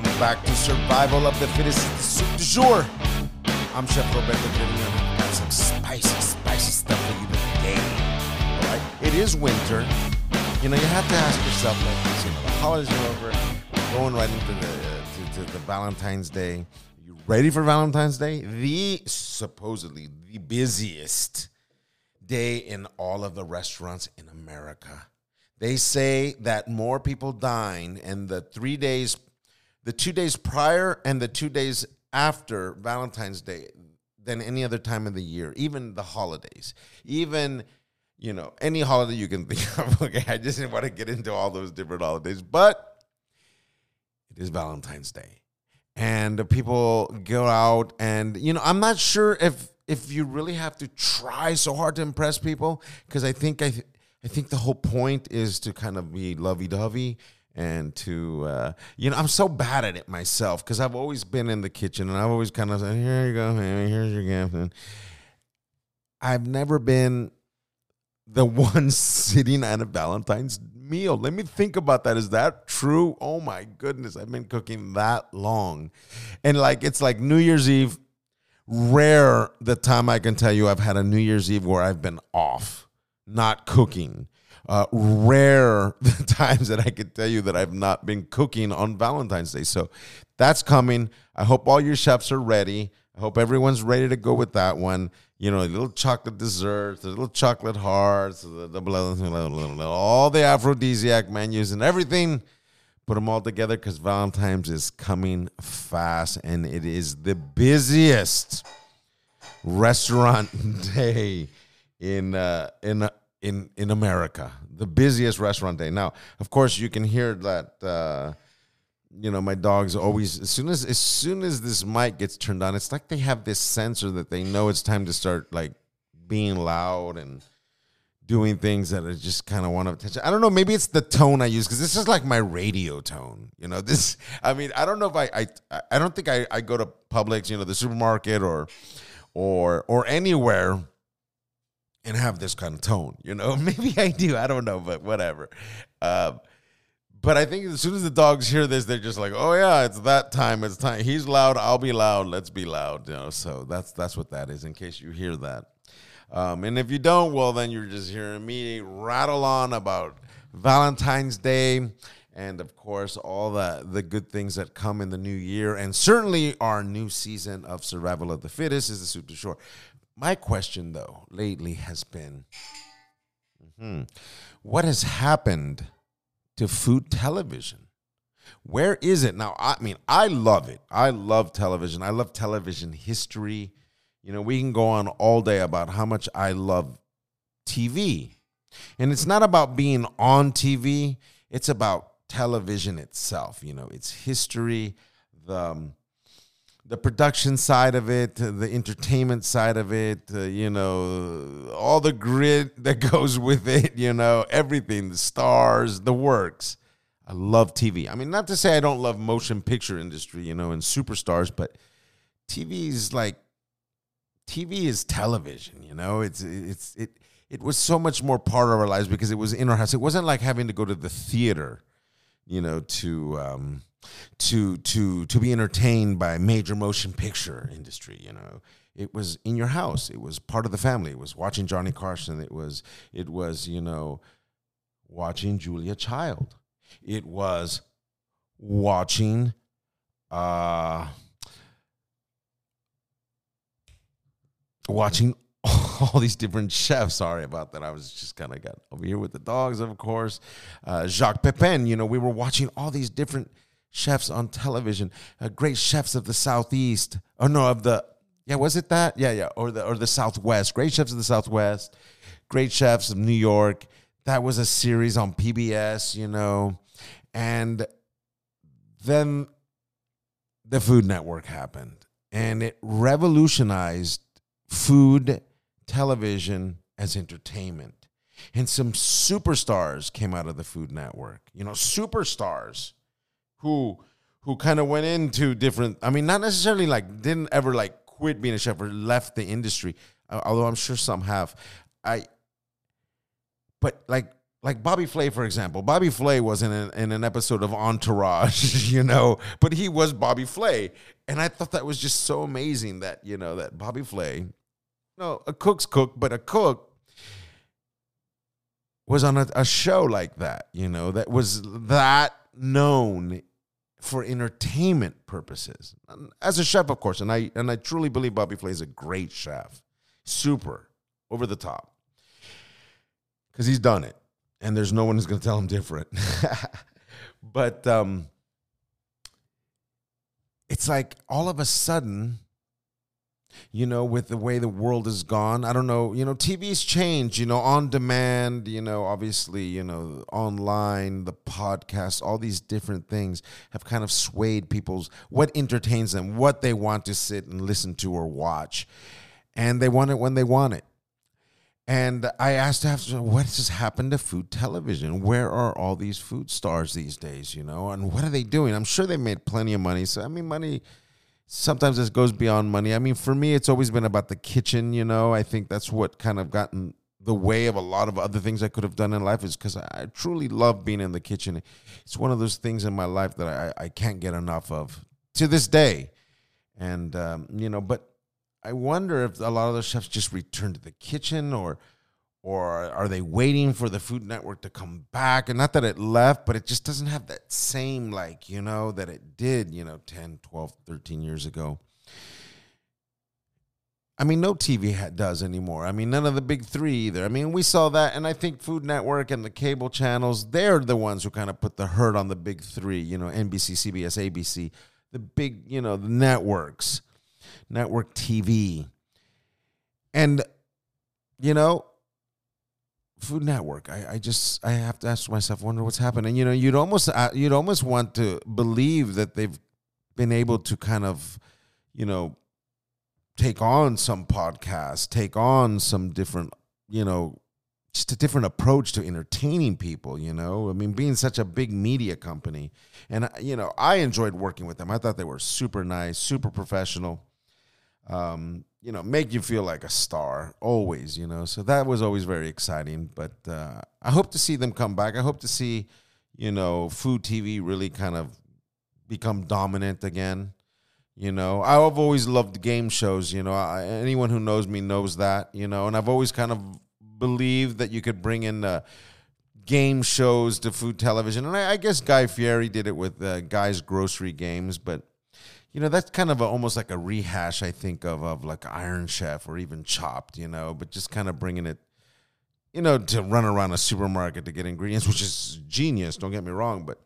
Welcome back to Survival of the Fittest Soup du Jour. I'm Chef Roberto Villian. Got some spicy, spicy stuff for you today. All right, it is winter. You know, you have to ask yourself like this. You know, the holidays are over. We're going right into the uh, to, to the Valentine's Day. You ready for Valentine's Day? The supposedly the busiest day in all of the restaurants in America. They say that more people dine in the three days, the two days prior and the two days after Valentine's Day than any other time of the year, even the holidays, even you know any holiday you can think of. Okay, I just didn't want to get into all those different holidays, but it is Valentine's Day, and people go out, and you know I'm not sure if if you really have to try so hard to impress people because I think I. I think the whole point is to kind of be lovey dovey and to, uh, you know, I'm so bad at it myself because I've always been in the kitchen and I've always kind of said, here you go, here's your gift. And I've never been the one sitting at a Valentine's meal. Let me think about that. Is that true? Oh my goodness, I've been cooking that long. And like, it's like New Year's Eve, rare the time I can tell you I've had a New Year's Eve where I've been off not cooking. Uh, rare the times that I could tell you that I've not been cooking on Valentine's Day. So that's coming. I hope all your chefs are ready. I hope everyone's ready to go with that one. You know, little chocolate desserts, little chocolate hearts, the, the blah, blah, blah, all the aphrodisiac menus and everything. Put them all together because Valentine's is coming fast and it is the busiest restaurant day in uh, in in in America, the busiest restaurant day. Now, of course, you can hear that. Uh, you know, my dogs always as soon as as soon as this mic gets turned on, it's like they have this sensor that they know it's time to start like being loud and doing things that are just kind of want to attention. I don't know. Maybe it's the tone I use because this is like my radio tone. You know, this. I mean, I don't know if I I I don't think I I go to Publix, you know, the supermarket or or or anywhere and have this kind of tone. You know, maybe I do. I don't know, but whatever. Um, but I think as soon as the dogs hear this, they're just like, "Oh yeah, it's that time. It's time. He's loud. I'll be loud. Let's be loud." You know, so that's that's what that is. In case you hear that, um, and if you don't, well, then you're just hearing me rattle on about Valentine's Day, and of course all the the good things that come in the new year, and certainly our new season of Survival of the Fittest is the du Jour. My question, though, lately has been mm-hmm, what has happened to food television? Where is it now? I mean, I love it. I love television. I love television history. You know, we can go on all day about how much I love TV. And it's not about being on TV, it's about television itself. You know, its history, the. Um, the production side of it, the entertainment side of it, uh, you know, all the grit that goes with it, you know, everything, the stars, the works. I love TV. I mean, not to say I don't love motion picture industry, you know, and superstars, but TV is like TV is television, you know. It's it's it it was so much more part of our lives because it was in our house. It wasn't like having to go to the theater, you know, to um to to to be entertained by major motion picture industry you know. It was in your house. It was part of the family. It was watching johnny carson. It was it was you know watching julia child. It was watching uh watching all these different chefs. Sorry about that. I was just kind of got over here with the dogs, of course. Uh, Jacques Pepin, you know, we were watching all these different chefs on television, uh, great chefs of the southeast. Oh no, of the yeah, was it that? Yeah, yeah, or the or the southwest. Great chefs of the southwest, great chefs of New York. That was a series on PBS, you know, and then the Food Network happened, and it revolutionized food television as entertainment. And some superstars came out of the Food Network. You know, superstars who who kind of went into different i mean not necessarily like didn't ever like quit being a chef or left the industry uh, although i'm sure some have i but like like Bobby Flay, for example. Bobby Flay was in an, in an episode of Entourage, you know, but he was Bobby Flay. And I thought that was just so amazing that, you know, that Bobby Flay, no, a cook's cook, but a cook was on a, a show like that, you know, that was that known for entertainment purposes. As a chef, of course, and I and I truly believe Bobby Flay is a great chef. Super over the top. Cuz he's done it and there's no one who's going to tell him different. but um, it's like all of a sudden, you know, with the way the world has gone, I don't know, you know, TV's changed, you know, on demand, you know, obviously, you know, online, the podcast, all these different things have kind of swayed people's what entertains them, what they want to sit and listen to or watch. And they want it when they want it. And I asked after, what has happened to food television? Where are all these food stars these days, you know? And what are they doing? I'm sure they made plenty of money. So, I mean, money, sometimes this goes beyond money. I mean, for me, it's always been about the kitchen, you know? I think that's what kind of gotten the way of a lot of other things I could have done in life is because I, truly love being in the kitchen. It's one of those things in my life that I, I can't get enough of to this day. And, um, you know, but I wonder if a lot of those chefs just return to the kitchen or or are they waiting for the Food Network to come back? And not that it left, but it just doesn't have that same like, you know, that it did, you know, 10, 12, 13 years ago. I mean, no TV does anymore. I mean, none of the big three either. I mean, we saw that, and I think Food Network and the cable channels, they're the ones who kind of put the hurt on the big three, you know, NBC, CBS, ABC, the big, you know, the networks network TV. And, you know, Food Network. I, I just I have to ask myself, wonder what's happening. And, you know, you'd almost uh, you'd almost want to believe that they've been able to kind of, you know, take on some podcasts, take on some different, you know, just a different approach to entertaining people. You know, I mean, being such a big media company, and you know, I enjoyed working with them. I thought they were super nice, super professional um, you know, make you feel like a star always, you know. So that was always very exciting. But uh, I hope to see them come back. I hope to see, you know, food TV really kind of become dominant again. You know, I've always loved game shows. You know, I, anyone who knows me knows that. You know, and I've always kind of believed that you could bring in. Uh, game shows to food television, and I, I guess Guy Fieri did it with uh, Guy's Grocery Games, but you know that's kind of a, almost like a rehash i think of of like iron chef or even chopped you know but just kind of bringing it you know to run around a supermarket to get ingredients which is genius don't get me wrong but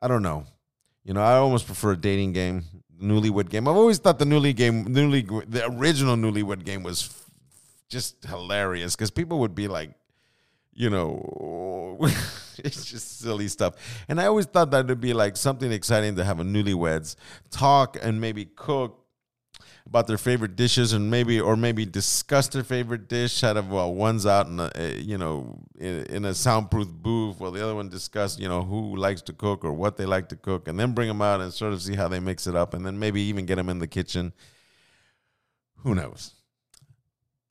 i don't know. You know i almost prefer a dating game newlywed game. I've always thought the newly game newly the original newlywed game was f- just hilarious because people would be like you know, it's just silly stuff. And I always thought that would be like something exciting to have a newlyweds talk and maybe cook about their favorite dishes and maybe or maybe discuss their favorite dish out of well one's out in a, eh, you know in, in, a soundproof booth while the other one discuss you know who likes to cook or what they like to cook and then bring them out and sort of see how they mix it up and then maybe even get them in the kitchen who knows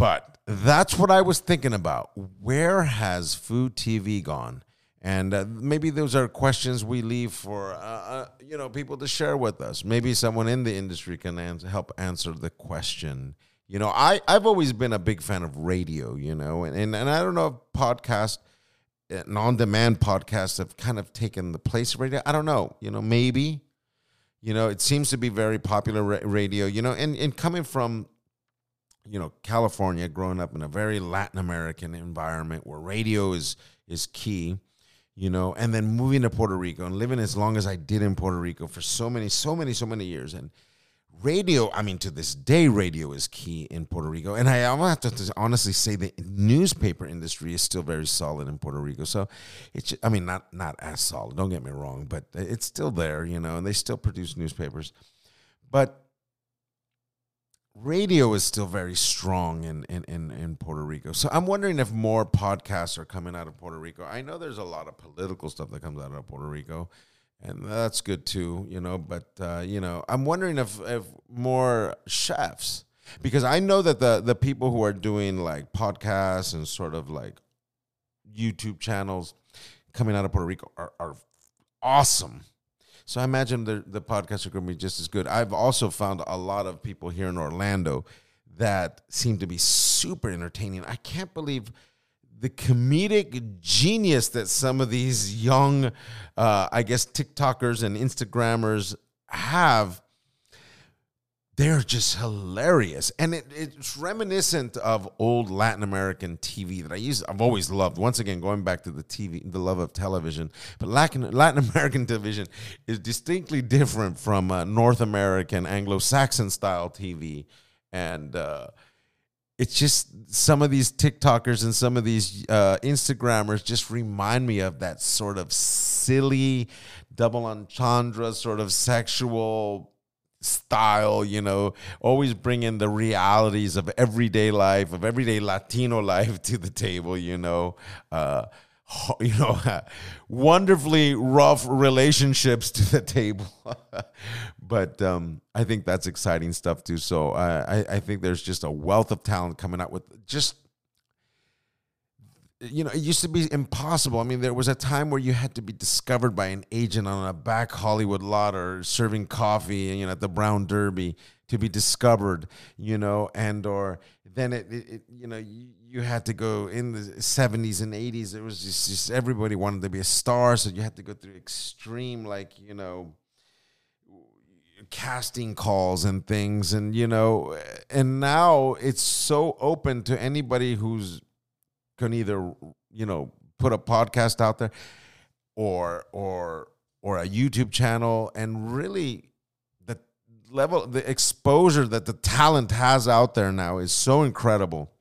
but that's what I was thinking about. Where has food TV gone? And uh, maybe those are questions we leave for uh, uh, you know people to share with us. Maybe someone in the industry can help answer the question. You know, I I've always been a big fan of radio. You know, and and, and I don't know if podcast and on-demand podcasts have kind of taken the place of radio. I don't know. You know, maybe. You know, it seems to be very popular radio. You know, and and coming from you know, California, growing up in a very Latin American environment where radio is is key, you know, and then moving to Puerto Rico and living as long as I did in Puerto Rico for so many, so many, so many years. And radio, I mean, to this day, radio is key in Puerto Rico. And I, have to honestly say the newspaper industry is still very solid in Puerto Rico. So it's, I mean, not not as solid. Don't get me wrong, but it's still there, you know, and they still produce newspapers. But radio is still very strong in, in, in, in, Puerto Rico. So I'm wondering if more podcasts are coming out of Puerto Rico. I know there's a lot of political stuff that comes out of Puerto Rico, and that's good too, you know. But uh, you know, I'm wondering if if more chefs, because I know that the the people who are doing like podcasts and sort of like YouTube channels coming out of Puerto Rico are, are awesome. So I imagine the, the podcasts are going to be just as good. I've also found a lot of people here in Orlando that seem to be super entertaining. I can't believe the comedic genius that some of these young, uh, I guess, TikTokers and Instagrammers have they're just hilarious. And it, it's reminiscent of old latin american tv that i used i've always loved. Once again going back to the tv the love of television but latin, latin american television is distinctly different from uh, north american anglo-saxon style tv and uh, it's just some of these tiktokers and some of these uh, instagrammers just remind me of that sort of silly double entendre sort of sexual style, you know, always bringing the realities of everyday life, of everyday Latino life to the table, you know. Uh, you know, wonderfully rough relationships to the table. but um, I think that's exciting stuff too. So I, I think there's just a wealth of talent coming out with just you know, it used to be impossible. I mean, there was a time where you had to be discovered by an agent on a back Hollywood lot or serving coffee, you know, at the Brown Derby to be discovered, you know, and or then it, it, it you know, you, you, had to go in the 70s and 80s. It was just, just everybody wanted to be a star, so you had to go through extreme, like, you know, casting calls and things and you know and now it's so open to anybody who's can either you know put a podcast out there or or or a YouTube channel and really the level the exposure that the talent has out there now is so incredible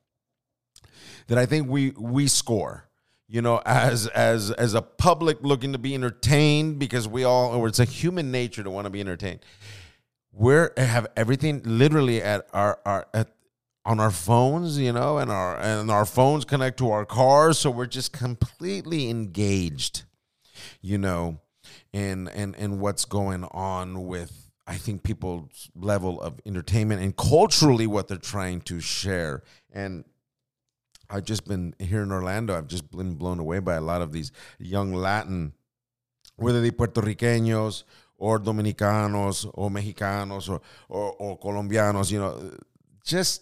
that I think we we score you know as as as a public looking to be entertained because we all or it's a human nature to want to be entertained. We have everything literally at our, our at on our phones, you know, and our and our phones connect to our cars, so we're just completely engaged, you know, in and and what's going on with I think people's level of entertainment and culturally what they're trying to share. And I've just been here in Orlando. I've just been blown away by a lot of these young Latin, whether they Puerto Ricanos or Dominicanos or Mexicanos or, or, or Colombianos, you know, just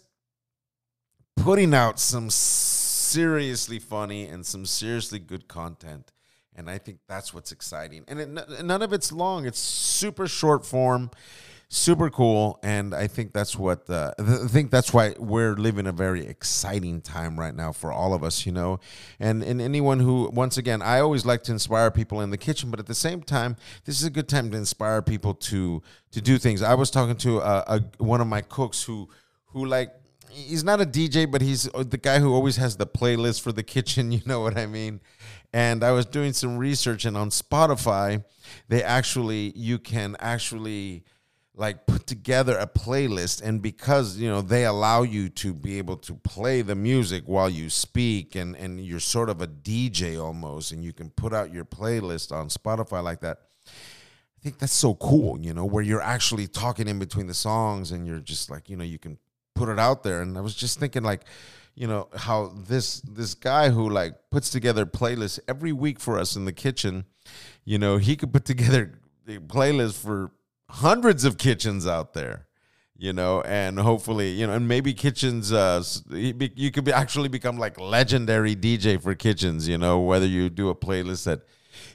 putting out some seriously funny and some seriously good content. And I think that's what's exciting. And it, none of it's long. It's super short form, super cool. And I think that's what uh, I think that's why we're living a very exciting time right now for all of us, you know. And and anyone who, once again, I always like to inspire people in the kitchen, but at the same time, this is a good time to inspire people to to do things. I was talking to a, one of my cooks who who like he's not a DJ, but he's uh, the guy who always has the playlist for the kitchen. You know what I mean? And I was doing some research, and on Spotify, they actually you can actually like put together a playlist and because you know they allow you to be able to play the music while you speak and and you're sort of a DJ almost and you can put out your playlist on Spotify like that I think that's so cool you know where you're actually talking in between the songs and you're just like you know you can put it out there. And I was just thinking like, you know, how this this guy who like puts together playlists every week for us in the kitchen, you know, he could put together a playlist for hundreds of kitchens out there you know, and hopefully, you know, and maybe kitchens, uh, you could be actually become like legendary DJ for kitchens, you know, whether you do a playlist that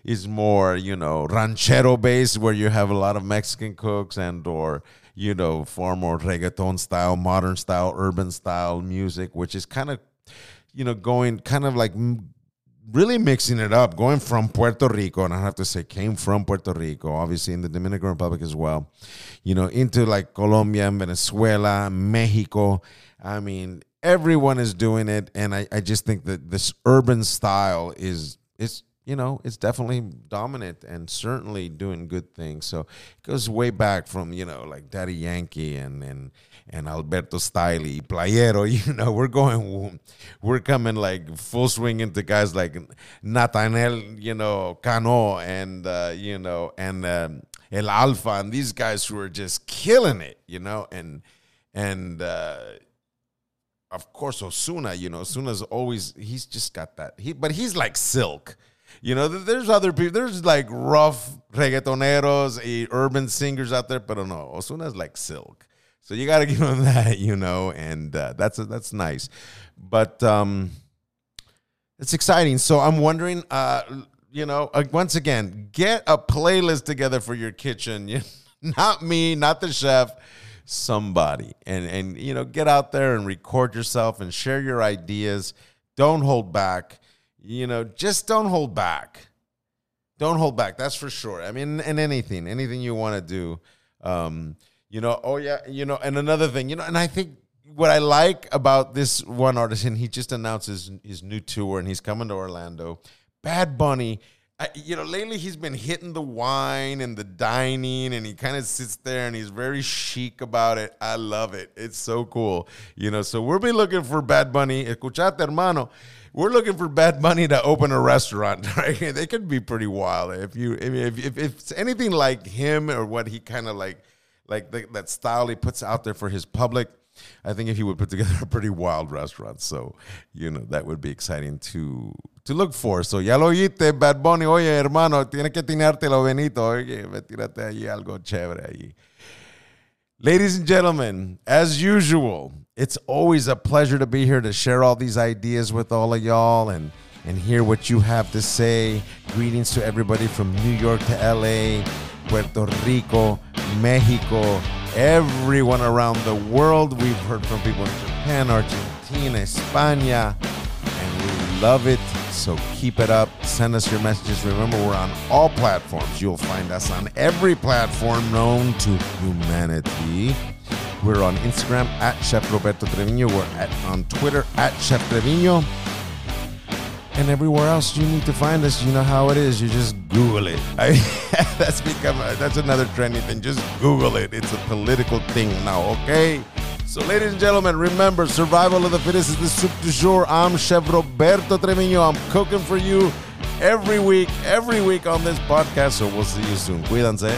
is more, you know, ranchero based, where you have a lot of Mexican cooks and or you know, far more reggaeton style, modern style, urban style music, which is kind of, you know, going kind of like really mixing it up, going from Puerto Rico, and I have to say, came from Puerto Rico, obviously in the Dominican Republic as well, you know, into like Colombia and Venezuela, Mexico. I mean, everyone is doing it, and I, I just think that this urban style is is you know, it's definitely dominant and certainly doing good things. So it goes way back from, you know, like Daddy Yankee and and and Alberto Stylee, Playero, you know, we're going we're coming like full swing into guys like Natanael, you know, Cano and uh, you know, and um, El Alfa and these guys who are just killing it, you know, and and uh of course, Ozuna, You know, Ozuna's always he's just got that. He, but he's like silk. You know, there's other people. There's like rough reggaetoneros, urban singers out there, but no, Ozuna's like silk. So you got to give him that, you know, and uh, that's that's nice. But um, it's exciting. So I'm wondering, uh, you know, uh, once again, get a playlist together for your kitchen. not me, not the chef, somebody, and and you know, get out there and record yourself and share your ideas. Don't hold back. You know, just don't hold back. Don't hold back. That's for sure. I mean, and anything, anything you want to do. Um, you know, oh yeah, you know, and another thing, you know, and I think what I like about this one artist, and he just announced his, his new tour, and he's coming to Orlando. Bad Bunny, I, you know, lately he's been hitting the wine and the dining, and he kind of sits there and he's very chic about it. I love it. It's so cool, you know. So we'll be looking for Bad Bunny. Escuchate, hermano. We're looking for Bad Bunny to open a restaurant. Right? They could be pretty wild if you I mean, if if, if it's anything like him or what he kind of like like the, that style he puts out there for his public I think if he would put together a pretty wild restaurant, so you know that would be exciting to to look for. So ya lo oíste, Bad Bunny, oye hermano, tienes que tenerte lo Benito, oye, tírate allí algo chévere allí. Ladies and gentlemen, as usual, it's always a pleasure to be here to share all these ideas with all of y'all and and hear what you have to say. Greetings to everybody from New York to LA, Puerto Rico, Mexico, everyone around the world. We've heard from people in Japan, Argentina, España, and we love it. So keep it up. Send us your messages. Remember, we're on all platforms. You'll find us on every platform known to humanity. We're on Instagram at Chef Roberto Trevino. We're at, on Twitter at Chef Trevino and everywhere else you need to find us. You know how it is. You just Google it. I, that's become a, that's another trendy thing. Just Google it. It's a political thing now. Okay. So, ladies and gentlemen, remember, survival of the fittest is the soup du jour. I'm Chef Roberto Trevino. I'm cooking for you every week, every week on this podcast. So we'll see you soon. Cuídense.